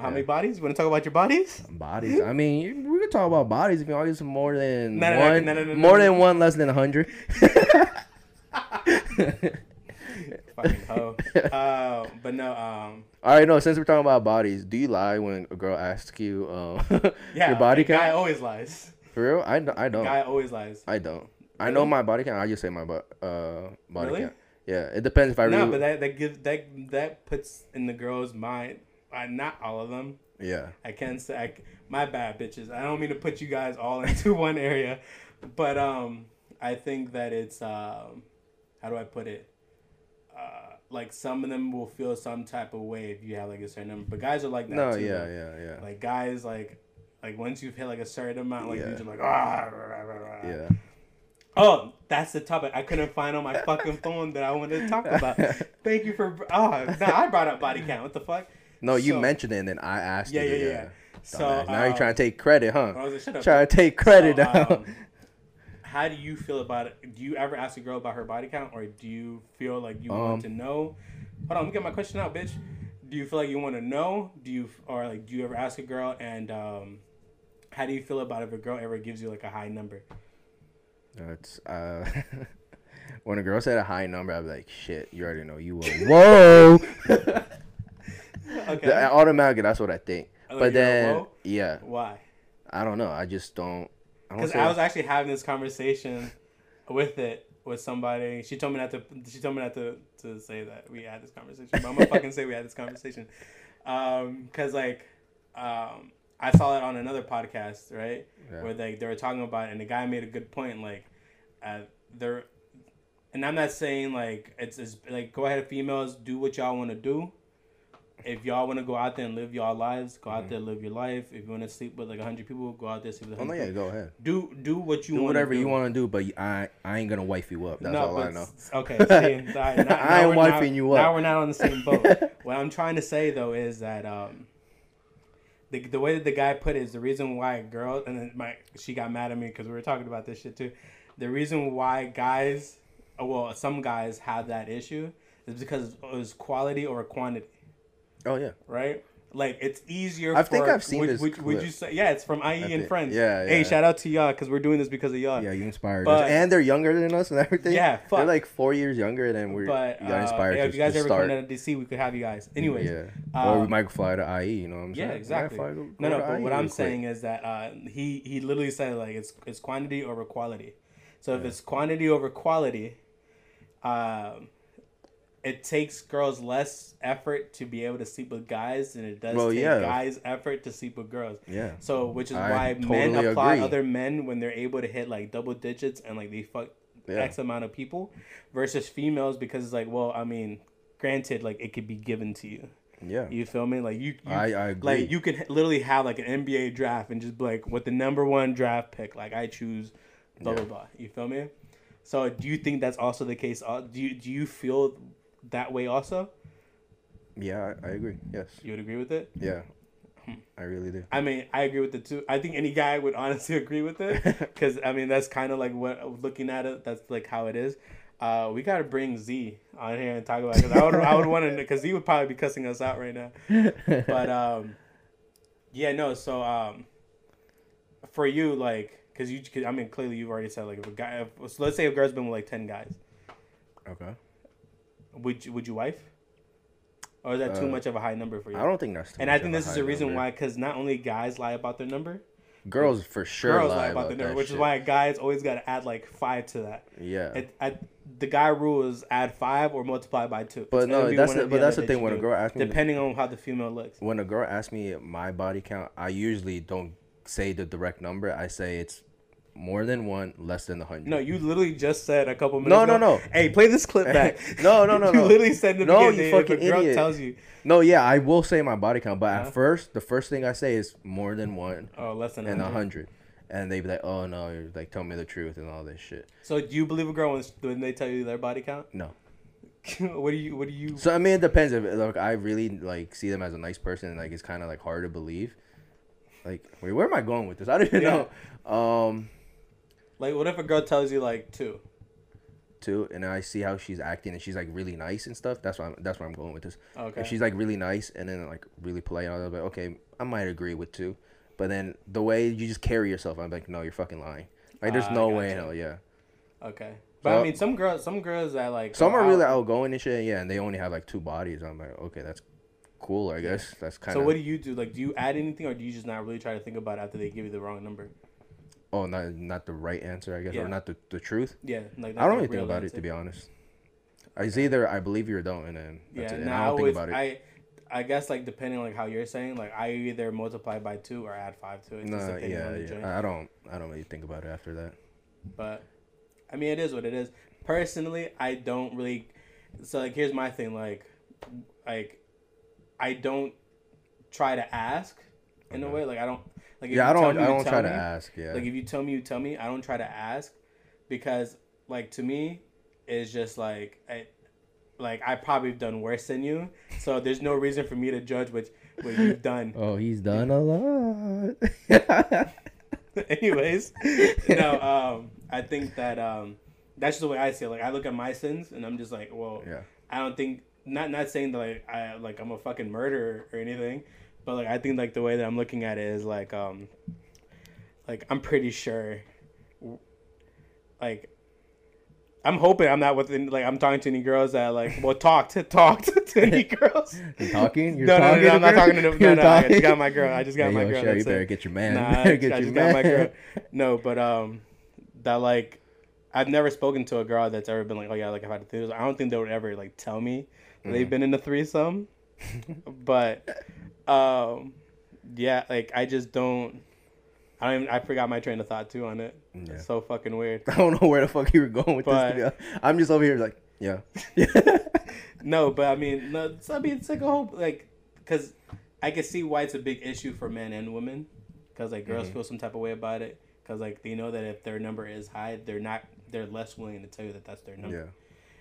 How many bodies? You want to talk about your bodies? Bodies. I mean, we could talk about bodies if you want to get some more than No, no, one. no, more than one, less than a hundred. <laughs> Fucking hoe. Uh, but no. Um, All right, no. Since we're talking about bodies, do you lie when a girl asks you um, <laughs> yeah. your body the Guy always lies. For real? I, I don't. Guy always lies. I don't. I know my body count. I just say my uh body Really? count. Yeah, it depends if I really. No, but that that gives that that puts in the girl's mind. Uh, not all of them. yeah. I can't say. I, my bad, bitches. I don't mean to put you guys all <laughs> into one area, but um, I think that it's um, how do I put it? Uh, like some of them will feel some type of way if you have like a certain number, but guys are like that No. too. Yeah. Yeah. Yeah. Like guys, like like once you've hit like a certain amount, like Yeah. you're just like ah. rah, rah, rah. Yeah. Oh, that's the topic. I couldn't find on my fucking <laughs> phone that I wanted to talk about. Thank you for. Oh, no, I brought up body count. What the fuck? No, you So- mentioned it, and then I asked Yeah, you. yeah, yeah. So now you're um, trying to take credit, huh? I was like, shut up. Trying to take credit So, now. um, how do you feel about it? Do you ever ask a girl about her body count, or do you feel like you Um, want to know? Hold on, let me get my question out, bitch. Do you feel like you want to know? Do you or like do you ever ask a girl and um, how do you feel about if a girl ever gives you like a high number? It's uh, <laughs> when a girl said a high number, I'd be like, "Shit, you already know you will." <laughs> Whoa! Okay. The- automatically, that's what I think. Oh, but then, yeah, Why? I don't know. I just don't. I. Because say- I was actually having this conversation with it with somebody. She told me not to. She told me not to, to say that we had this conversation. But I'm gonna <laughs> fucking say we had this conversation. Um, cause like, um, I saw it on another podcast, right? Yeah. Where like they were talking about, it, and the guy made a good point. Like, uh, they're, and I'm not saying like it's, it's like go ahead, females, do what y'all want to do. If y'all want to go out there and live y'all lives, go out there, live your life. If you want to sleep with like hundred people, go out there, sleep with Oh no, hundred. yeah, go ahead. Do do what you Do want. whatever do. you want to do, but I I ain't gonna wife you up. That's all I know. Okay, <laughs> see, now, I ain't wifing not, you up. Now we're not on the same boat. <laughs> what I'm trying to say though is that um, the the way that the guy put it is the reason why a girl and then my she got mad at me because we were talking about this shit too. The reason why guys, oh, well, some guys have that issue is because it was quality or quantity, Oh yeah. right? Like it's easier. For I think I've seen would, this Would, would you say? Yeah, it's from IE I and think- Friends. yeah, yeah, Hey, shout out to y'all because we're doing this because of y'all. Yeah, you inspired But- us, and they're younger than us and everything. Yeah, fuck. they're like four years younger than we're. But you got uh, inspired yeah, to if you guys to ever start. come down to DC, we could have you guys. Anyways, yeah, uh, or we might fly to IE. You know what I'm saying? yeah, exactly. go No, no. But what I'm quick. saying is that uh, he he literally said like it's it's quantity over quality. So if it's quantity over quality, um, it takes girls less effort to be able to sleep with guys than it does Well, take yeah. guys effort to sleep with girls. Yeah. So which is I why men apply agree. other men when they're able to hit like double digits and like they fuck Yeah. X amount of people versus females because it's like, well, I mean, granted, like it could be given to you. Yeah. You feel me? Like you, you I, I agree. like you could literally have like an NBA draft and just be like with the number one draft pick, like I choose blah blah Yeah. blah. You feel me? So do you think that's also the case? Uh, Do you do you feel that way also? yeah, I, I agree. Yes. You would agree with it? Yeah. Hmm. I really do. I mean, I agree with it too. I think any guy would honestly <laughs> agree with it <laughs> because I mean that's kind of like what looking at it. That's like how it is. Uh, we gotta bring Z on here and talk about because I would I would want to because Z would probably be cussing us out right now. <laughs> But um, yeah, no. So um, for you, like, cause you, cause, I mean, clearly you've already said like if a guy, if, so let's say a girl's been with like ten guys, okay. Would you, would you wife? Or is that too Uh, much of a high number for you? I don't think that's. too and I think this is the reason number. why, because not only guys lie about their number, girls for sure girls lie about, about the number, which shit. is why guys always got to add like five to that. Yeah. It, I, the guy rule is add five or multiply by two. but It's no, that's the, but that's the thing. When a girl asks me, depending on how the female looks. when a girl asks me my body count, I usually don't say the direct number. I say it's more than one, less than a hundred. No, you literally just said a couple minutes. No, no, ago, no. Hey, play this clip <laughs> back. No, no, no, <laughs> You no. literally said the No, you fucking girl idiot. tells you, No, yeah, I will say my body count, but Uh-huh. at first, the first thing I say is more than one oh, less than and a 100. hundred, and they be like, "Oh no, you're like tell me the truth and all this shit." So, do you believe a girl when, when they tell you their body count? No. <laughs> what do you? What do you? So I mean, it depends. If like I really like see them as a nice person, and like it's kind of like hard to believe. Like, wait, where am I going with this? I don't even Yeah. know. Um, Like, what if a girl tells you like two? two, and I see how she's acting, and she's like really nice and stuff. That's why I'm, that's where I'm going with this. Okay. If she's like really nice and then like really polite, I'll be like, okay, I might agree with two. But then the way you just carry yourself, I'm like, no, you're fucking lying. Like, there's ah, I no way in hell, yeah. okay. But So- I mean, some girls, some girls that like Some are really outgoing and shit, yeah, and they only have like two bodies. I'm like, okay, that's cool, I guess. That's kind of. So what do you do? Like, do you add anything, or do you just not really try to think about it after they give you the wrong number? Oh, not not the right answer, I guess, Yeah. or not the, the truth. Yeah, like I don't really think about it to be honest. It's either I believe you or don't, and then that's Yeah, it. no, And I I don't always, think about it. I, I guess like depending on like how you're saying, like I either multiply by two or add five to it. no, depending yeah, joint. yeah. I don't. I don't really think about it after that. But I mean, it is what it is. Personally, I don't really. So like, here's my thing. Like, like, I don't try to ask in a way. Like I don't. Like Yeah, I don't. me, I don't try to ask. Yeah. Like if you tell me, you tell me. I don't try to ask because like to me, it's just like I. Like I probably have done worse than you, so there's no reason for me to judge what what you've done. <laughs> oh, he's done a lot. <laughs> Anyways, no, um, I think that um, that's just the way I see it. Like I look at my sins, and I'm just like, well, yeah. I don't think not not saying that like I like I'm a fucking murderer or anything, but like I think like the way that I'm looking at it is like um, like I'm pretty sure, like. I'm hoping I'm not with any- like I'm talking to any girls that like well talked talked to any <laughs> girls. You talking? You're no, no, talking no, no, I'm not talking to. No, <laughs> You're no, I just got my girl. I just got Hey, my yo, girl. That's you better it. get your man. Nah, <laughs> I get just your got my girl. No, but um, that like, I've never spoken to a girl that's ever been like, oh yeah, like I've had a threesome. I don't think they would ever like tell me that they've Mhm. been in a threesome, <laughs> but um, yeah, like I just don't. I don't. Even, I forgot my train of thought too on it. Yeah. It's so fucking weird. <laughs> I don't know where the fuck you were going with But- this. To be honest. I'm just over here like, yeah. <laughs> No, but I mean, no. it's- I mean, it's like a whole like, because I can see why it's a big issue for men and women, because like girls Mhm. feel some type of way about it, because like they know that if their number is high, they're not, they're less willing to tell you that that's their number. yeah.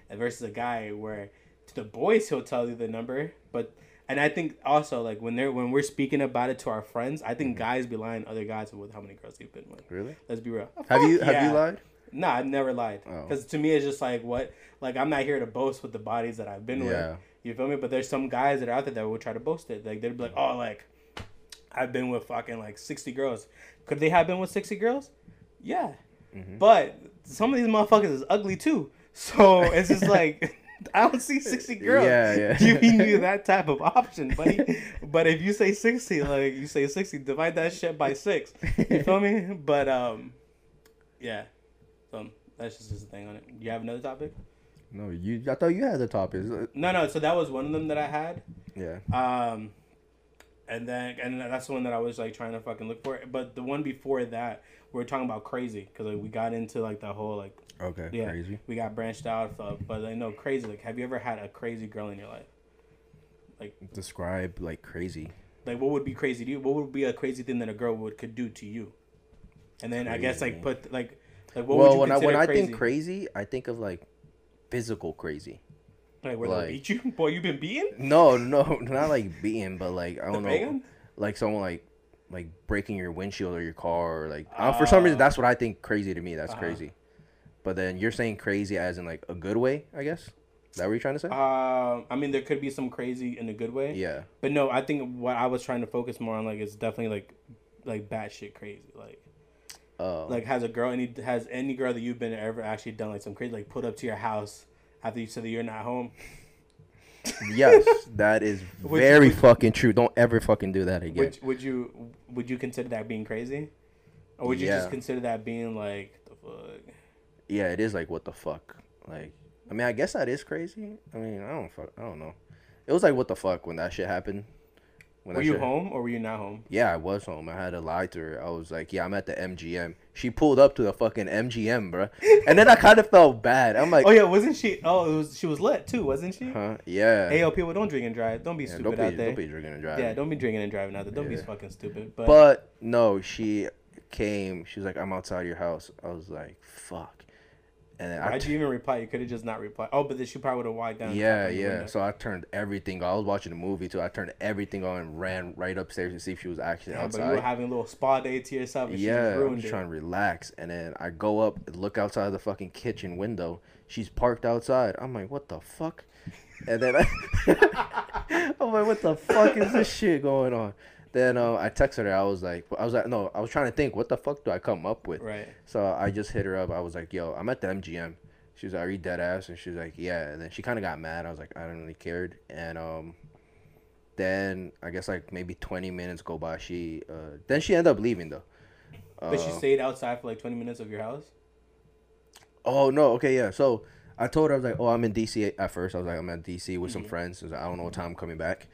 And versus a guy where to the boys he'll tell you the number, but and I think also like when they're when we're speaking about it to our friends, I think Mhm. guys be lying other guys with how many girls they've been with. Really? Let's be real. Have you have yeah. you lied? No, I've never lied. Oh. Because to me, it's just like what, like I'm not here to boast with the bodies that I've been with. You feel me? But there's some guys that are out there that will try to boast it. Like they'd be like, oh, like I've been with fucking like 60 girls. Could they have been with 60 girls? Yeah. Mhm. But some of these motherfuckers is ugly too. So it's just <laughs> like <laughs> I don't see 60 girls Yeah, yeah. <laughs> giving you that type of option, buddy. <laughs> but if you say 60, like you say 60, divide that shit by six. You feel me? But um, yeah. So that's just the thing on it. You have another topic? No, you. I thought you had the topics. No, no. So that was one of them that I had. Yeah. Um, and then and that's the one that I was like trying to fucking look for. But the one before that, we were talking about crazy because like, we got into like the whole like Okay. Yeah. Crazy. we got branched out. Of, but I know crazy. Like, have you ever had a crazy girl in your life? Like describe like crazy. Like, what would be crazy to you? What would be a crazy thing that a girl would could do to you? And then I guess like put like like what would well, you when I when I think crazy, I think of like physical crazy. like where like- they beat you? <laughs> Boy, You've been beaten? No, no, <laughs> not like beating, but like I don't know, banging? like someone like like breaking your windshield or your car, or like don't- for some reason Ah. that's what I think crazy to me. That's Uh-huh. crazy. But then you're saying crazy as in like a good way, I guess. Is that what you're trying to say? Um, I mean, there could be some crazy in a good way. yeah. But no, I think what I was trying to focus more on like is definitely like like batshit crazy. Like Uh, like has a girl any has any girl that you've been ever actually done like some crazy like put up to your house after you said that you're not home? <laughs> yes, that is <laughs> Would you- very fucking true. Don't ever fucking do that again. Would would you would you consider that being crazy? Or would you Yeah. just consider that being like the fuck? Yeah, it is like what the fuck. Like, I mean, I guess that is crazy. I mean, I don't fuck. I don't know. It was like what the fuck when that shit happened. When Were you shit- home or were you not home? Yeah, I was home. I had to lie to her. I was like, "Yeah, I'm at the MGM." She pulled up to the fucking MGM, bro. And then I <laughs> kind of felt bad. I'm like, Oh yeah, wasn't she? Oh, it was. She was lit too, wasn't she? "Huh? Yeah." Hey, yo, people, don't drink and drive. Don't be Yeah, stupid don't be, out there. don't be drinking and driving. yeah, don't be drinking and driving out there. Don't be fucking stupid. But, But no, she came. She was like, "I'm outside your house." I was like, "Fuck." And I why'd you even reply? You could have just not replied. Oh, but then she probably would have walked down. yeah, tapped on the yeah. So I turned everything. on. I was watching a movie too. I turned everything on and ran right upstairs to see if she was actually Yeah, but you were having a little spa day to yourself. Yeah, I'm just it. trying to relax, and then I go up, and look outside the fucking kitchen window. She's parked outside. I'm like, what the fuck? And then I, <laughs> I'm like, what the fuck is this shit going on? Then uh, I texted her. I was like, I was like, no, I was trying to think, what the fuck do I come up with? Right. So I just hit her up. I was like, yo, I'm at the MGM. She was like, are you dead ass? And she was like, yeah. And then she kind of got mad. I was like, I don't really cared. And um, then I guess like maybe 20 minutes go by. She uh, then she ended up leaving though. But she Uh, stayed outside for like 20 minutes of your house. Oh no, okay, yeah. So I told her I was like, oh, I'm in DC at first. I was like, I'm at DC with some Mhm. friends. I, was like, I don't know what time I'm coming back.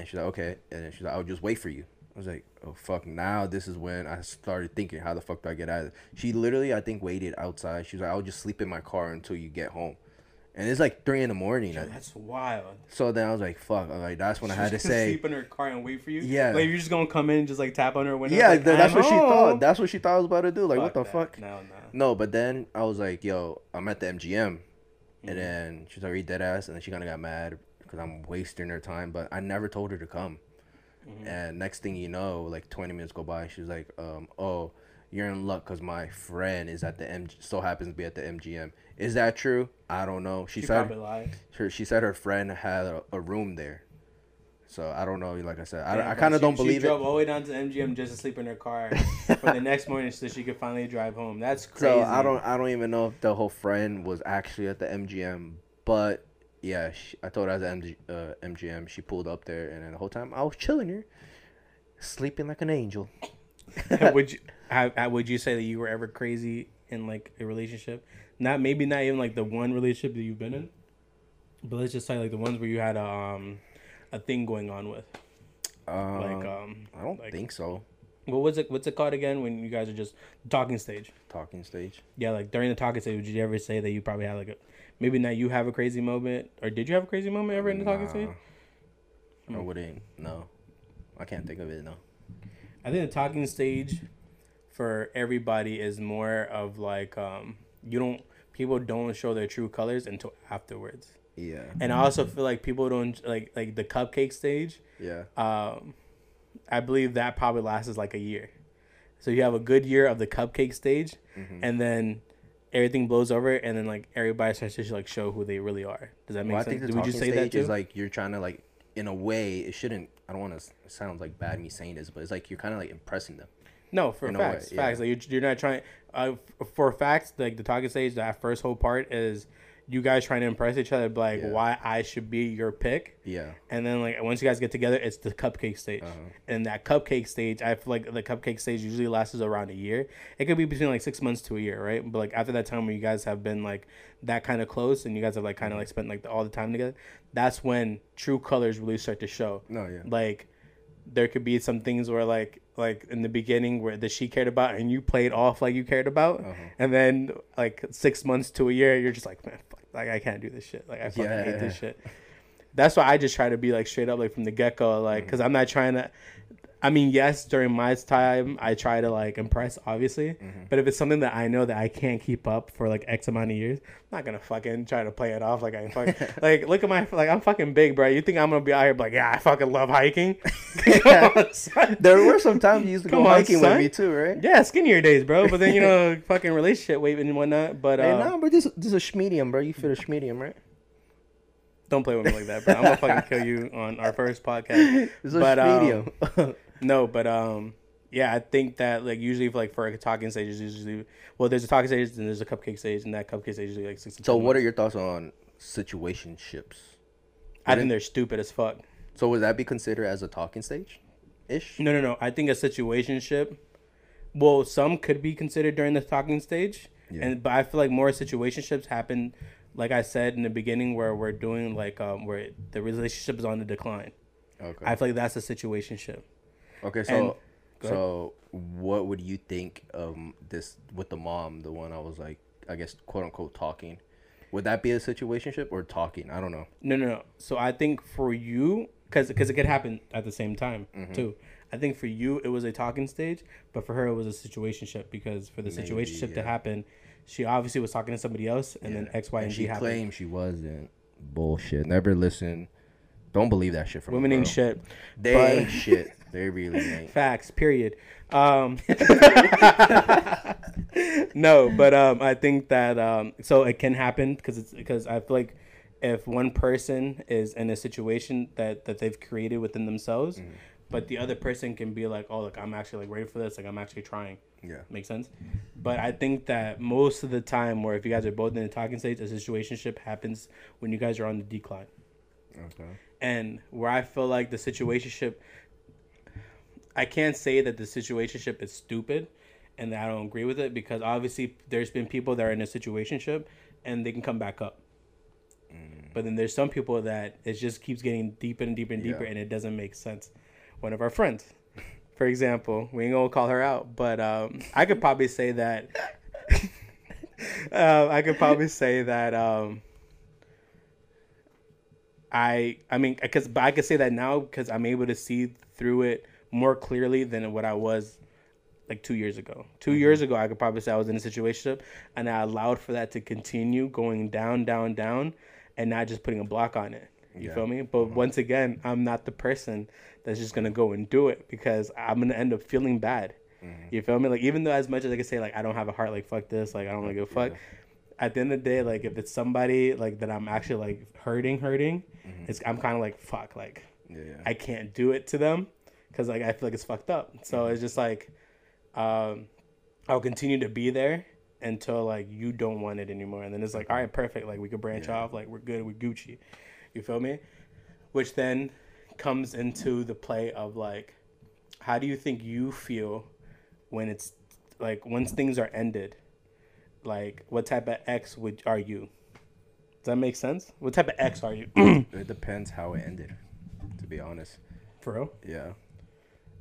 And she's like, okay. And then she's like, I'll just wait for you. I was like, oh fuck. Now this is when I started thinking, how the fuck do I get out of it? She literally, I think, waited outside. She was like, I'll just sleep in my car until you get home. And it's like three in the morning. Yo, that's wild. So then I was like, fuck. I was like, that's when I had to say, sleep in her car and wait for you. Yeah. Like you're just gonna come in and just like tap on her window. yeah, like, that's "I'm what she thought. That's what she thought I was about to do. Like, what the that. fuck? No, no. No, but then I was like, yo, I'm at the MGM. Mhm. And then she's "Are dead ass?" And then she kind of got mad because I'm wasting her time. But I never told her to come. Mhm. And next thing you know, like 20 minutes go by, she's like, um, "Oh, you're in luck because my friend is at the M. So happens to be at the MGM. Is that true? I don't know. She, She said her. She said her friend had a, a room there. So I don't know. Like I said, I, Yeah, I kind of don't believe She drove it. all the way down to MGM just to sleep in her car for the next morning so she could finally drive home. That's crazy. So I don't. I don't even know if the whole friend was actually at the MGM, but yeah, she, I told her at MG, uh, MGM. She pulled up there, and then the whole time I was chilling here, sleeping like an angel. <laughs> would <laughs> you how, how would you say that you were ever crazy in like a relationship? Not maybe not even like the one relationship that you've been in, but let's just say like the ones where you had a um a thing going on with Uh, like um I don't like- think so. what was it what's it called again when you guys are just talking stage? Talking stage. Yeah, like during the talking stage, did you ever say that you probably had like a maybe not you have a crazy moment or did you have a crazy moment ever in the talking stage? I wouldn't. No, I can't think of it. No. I think the talking stage for everybody is more of like um you don't people don't show their true colors until afterwards. Yeah. And I also feel like people don't like like the cupcake stage. Yeah. Um I believe that probably lasts like a year. So you have a good year of the cupcake stage Mhm. and then everything blows over and then like everybody starts to like show who they really are. Does that make Well, I sense? think the Would you say that too? is like you're trying to like, in a way, it shouldn't. I don't want to sound like bad me saying this, but it's like you're kind of like impressing them. No, for in a way, facts, facts. yeah. Like you're, you're not trying. Uh, for facts, like the talking stage, that first whole part is you guys trying to impress each other, like Yeah. why I should be your pick, Yeah. and then like once you guys get together, it's the cupcake stage. Uh-huh. And that cupcake stage, I feel like the cupcake stage usually lasts around a year. It could be between like six months to a year, right? But like after that time where you guys have been like that kind of close and you guys have like kind of like spent like all the time together, that's when true colors really start to show No. Yeah. like there could be some things where like like in the beginning where that she cared about and you played off like you cared about Uh-huh. and then like six months to a year you're just like man fuck, like i can't do this shit. Like i fucking hate this shit. That's why i just try to be like straight up like from the get-go like Mm-hmm. because i'm not trying to i mean yes during my time i try to like impress obviously Mm-hmm. but if it's something that i know that i can't keep up for like x amount of years i'm not gonna fucking try to play it off like i fuck <laughs> like look at my like i'm fucking big bro you think i'm gonna be out here like yeah i fucking love hiking on, <laughs> <laughs> there were some times you used to go on, hiking with me too, right? yeah skinnier days bro but then you know fucking relationship weight and whatnot but uh Hey, nah, but this this is a schmedium, bro. You fit a schmedium, right? don't play with me like that bro i'm gonna fucking kill you on our first podcast This is a um, schmedium. No, but um, yeah, I think that like usually for, like for a talking stage is usually well, there's a talking stage and there's a cupcake stage, and that cupcake stage is usually like six. so, 10 what are your thoughts on situationships? I think they're stupid as fuck. So, would that be considered as a talking stage, ish? No, no, no. I think a situationship. Well, some could be considered during the talking stage, Yeah. and but I feel like more situationships happen, like I said in the beginning, where we're doing like um where the relationship is on the decline. Okay. I feel like that's a situationship. Okay, so go so what would you think of this with the mom, the one I was like, I guess quote unquote talking? Would that be a situationship or talking? I don't know. No, no, no. So I think for you, because because it could happen at the same time Mm-hmm. too. I think for you it was a talking stage, but for her it was a situationship because for the Maybe, situationship to happen, she obviously was talking to somebody else, and then X, Y, and, And Z she happened. claimed she wasn't. Bullshit. Never listen. Don't believe that shit from Women ain't shit. They ain't shit. <laughs> They really ain't. Facts. Period. Um, <laughs> no, but um, I think that um, so it can happen because it's because I feel like if one person is in a situation that that they've created within themselves, Mm-hmm. but the other person can be like, oh, like I'm actually like ready for this, like I'm actually trying. Yeah. Makes sense. But I think that most of the time, where if you guys are both in the talking stage, a situationship happens when you guys are on the decline Okay. and where I feel like the situationship, I can't say that the situationship is stupid, and that I don't agree with it because obviously there's been people that are in a situationship and they can come back up, but then there's some people that it just keeps getting deeper and deeper and deeper, Yeah. and it doesn't make sense. One of our friends, for example, we ain't gonna call her out, but um, I could probably say that. <laughs> uh, I could probably say that. Um, I I mean because but I could say that now because I'm able to see through it more clearly than what I was like two years ago. 2 Mm-hmm. years ago, I could probably say I was in a situation and I allowed for that to continue going down, down, down, and not just putting a block on it. You Yeah. Mm-hmm. feel me? But once again, I'm not the person that's just gonna go and do it because I'm gonna end up feeling bad. Mm-hmm. You feel me? Like even though as much as I can say like I don't have a heart, like fuck this, like I don't give a fuck. Yeah. At the end of the day, like if it's somebody like that I'm actually like hurting, hurting, it's I'm kind of like fuck, like Yeah. yeah. I can't do it to them because like I feel like it's fucked up. So it's just like um, I'll continue to be there until like you don't want it anymore, and then it's like all right, perfect. Like we could branch Yeah. off. Like we're good. We're Gucci. You feel me? Which then comes into the play of like, how do you think you feel when it's like once things are ended? Like what type of ex would are you? Does that make sense? What type of ex are you? It depends how it ended. To be honest. For real? Yeah.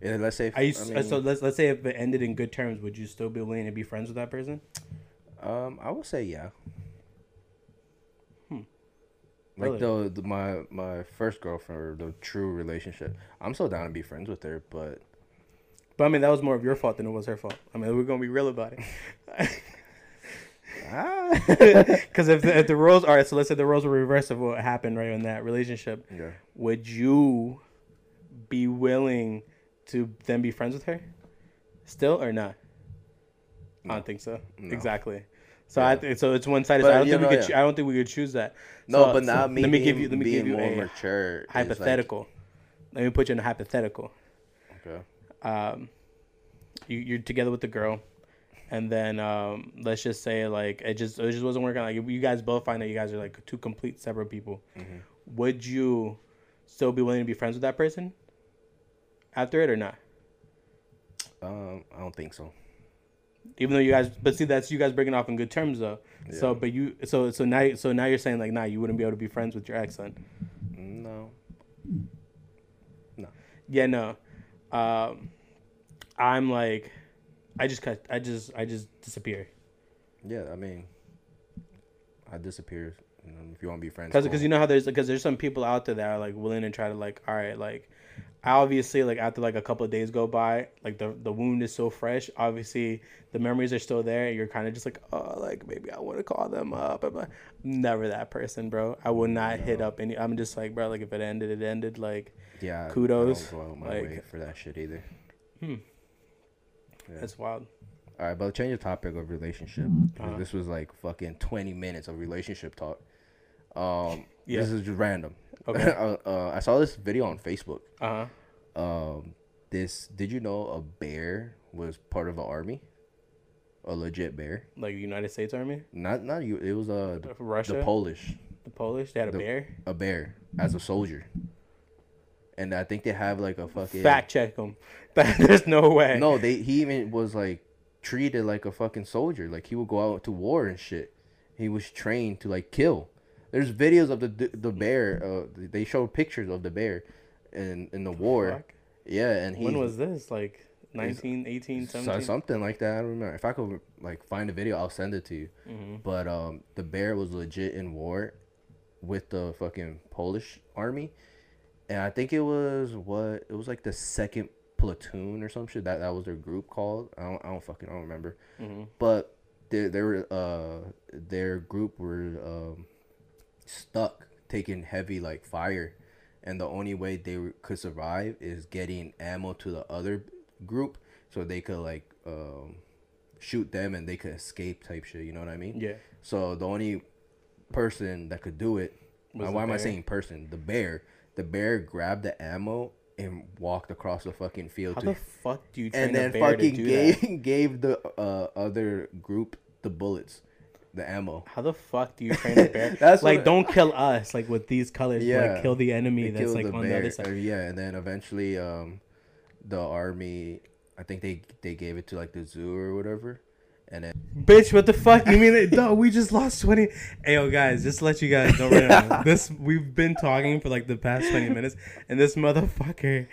Yeah. Let's say. Are you, I mean, so let's let's say if it ended in good terms, would you still be willing to be friends with that person? Um, I would say yeah. Hmm. Like the, the my my first girlfriend, or the true relationship. I'm still down to be friends with her, but But I mean, that was more of your fault than it was her fault. I mean, we're gonna be real about it. <laughs> <laughs> Because if the, if the roles are so, let's say the roles were reversed of what happened right in that relationship, yeah. would you be willing to then be friends with her, still or not? I don't think so. No. Exactly. So I think so. It's one sided. I don't think we could. yeah. I don't think we could choose that. No, So- but so now me let me give you. Let me give you more a mature. is like- hypothetical. Let me put you in a hypothetical. okay. um, you, you're together with the girl, and then um, let's just say like it just it just wasn't working. Like you guys both find that you guys are like two complete separate people. Mm-hmm. Would you still be willing to be friends with that person after it or not? Um, I don't think so. Even though you guys, but see, that's you guys breaking off in good terms though. So, but you, so so now, so now you're saying like, nah, you wouldn't be able to be friends with your ex then. No. No. Yeah, no. Um, I'm like, I just cut. I just, I just disappear. Yeah, I mean, I disappear. You know, if you want to be friends, because cool. because you know how there's because there's some people out there that are like willing to try to like all right like obviously like after like a couple of days go by like the the wound is so fresh obviously the memories are still there you're kind of just like oh like maybe I want to call them up I'm never that person bro I will not hit up any I'm just like bro like if it ended it ended like yeah, kudos, I don't go out my like- way for that shit either. hmm Yeah. that's wild All right, but change the topic of relationship Uh-huh. This was like fucking twenty minutes of relationship talk. Um, Yeah. this is just random. Okay. <laughs> uh, uh, I saw this video on Facebook. uh huh Um, this did you know a bear was part of an army? A legit bear. like United States Army Not not you. It was uh the, Russia the Polish. the Polish they had a the- bear A bear as a soldier. And I think they have like a fucking fact check them <laughs> there's no way No, they he even was like treated like a fucking soldier. Like he would go out to war and shit. He was trained to like kill. There's videos of the the bear. Uh, they showed pictures of the bear, in in the war. Fuck. Yeah, and he When was this? Like 19, 18, 17? something like that. I don't remember. If I could like find a video, I'll send it to you. hmm But um, the bear was legit in war with the fucking Polish army, and I think it was what it was like the second platoon or some shit. That that was their group called. I don't I don't fucking I don't remember. hmm But they they were uh their group were um stuck taking heavy like fire, and the only way they could survive is getting ammo to the other group so they could like um shoot them and they could escape type shit. You know what I mean? Yeah. So the only person that could do it, why am I saying person? The bear. The bear grabbed the ammo and walked across the fucking field How to the fuck do you train and then fucking gave that? <laughs> gave the uh, other group the bullets, the ammo. How the fuck do you train a bear? <laughs> That's like, don't kill us, like with these colors. Yeah. Like, kill the enemy that's like the on the bear. other Uh, side. yeah, and then eventually, um, the army. I think they they gave it to like the zoo or whatever, and then <laughs> Bitch, what the fuck? You mean? No, <laughs> we just lost 20. Hey, yo, guys, just to let you guys know right now. This, we've been talking for like the past 20 minutes, and this motherfucker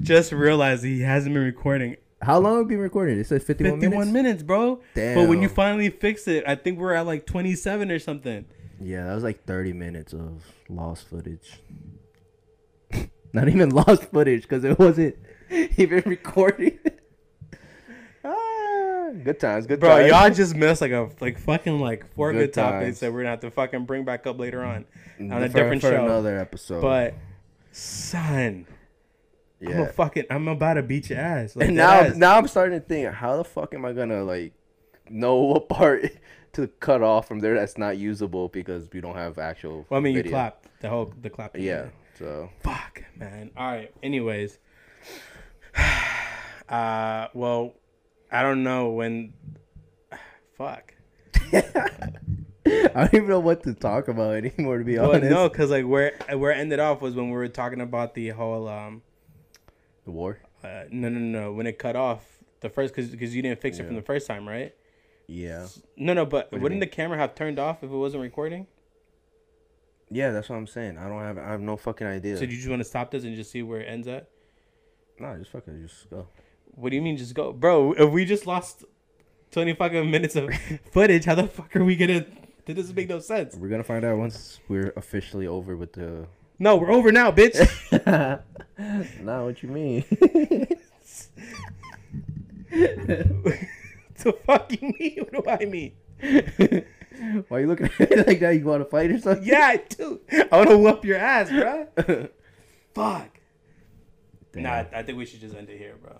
just realized he hasn't been recording how long have we been recording? It said 51, 51 minutes. minutes, bro. But when you finally fix it, I think we're at like 27 or something. Yeah, that was like thirty minutes of lost footage. <laughs> Not even lost footage because it wasn't <laughs> even recording. <laughs> ah, good times, good times. Bro, times. y'all just missed like a like fucking like four good, Good topics that we're gonna have to fucking bring back up later on. on a For- different for show. another episode. But son, I'm yeah, a fucking I'm about to beat your ass. Like, and now ass. now I'm starting to think, how the fuck am I gonna like know <laughs> what part to cut off from there that's not usable because we don't have actual. Well, I mean, you clap the whole the clap. Yeah. So Fuck, man. All right. Anyways, <sighs> uh, well, I don't know when. <sighs> Fuck. <laughs> I don't even know what to talk about anymore. To be Well, honest, no, because like where where it ended off was when we were talking about the whole um. The war. Uh, no, no, no. When it cut off the first, because because you didn't fix it from the first time, right? Yeah, No, no. But wouldn't the camera have turned off if it wasn't recording? yeah, that's what I'm saying. I don't have, I have no fucking idea. So you just want to stop this and just see where it ends at? nah, just fucking just go. What do you mean, just go, bro? If we just lost twenty fucking minutes of <laughs> footage, how the fuck are we gonna? That doesn't make no sense. We're gonna find out once we're officially over with the. No, we're over now, bitch. <laughs> nah, what you mean? <laughs> the fucking me? What do I mean? Why are you looking at me like that? You want to fight or something? Yeah, I do. I want to whoop your ass, bro. <laughs> Fuck. Damn. Nah, I think we should just end it here, bro.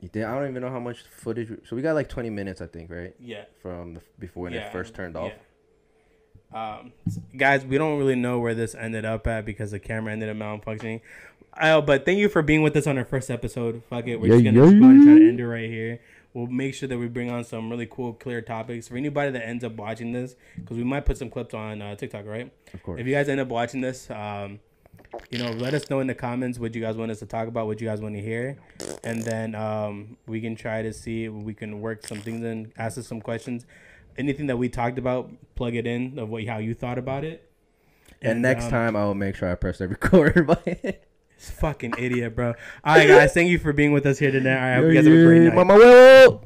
You think, I don't even know how much footage. So we got like 20 minutes, I think, right? Yeah. From the, before when yeah, it first turned off. yeah. Um, guys, we don't really know where this ended up at because the camera ended up malfunctioning. Oh, but thank you for being with us on our first episode. Fuck it, we're just gonna just go ahead and try to end it right here. We'll make sure that we bring on some really cool, clear topics for anybody that ends up watching this, because we might put some clips on uh, TikTok, right? Of course. If you guys end up watching this, um, you know, let us know in the comments what you guys want us to talk about, what you guys want to hear, and then um, we can try to see we can work some things in, ask us some questions, anything that we talked about, plug it in of what how you thought about it. and, next um, time, I will make sure I press the <laughs> record button. This fucking idiot, bro. All right, guys, thank you for being with us here today. All right, you guys have a great night. Mama, well.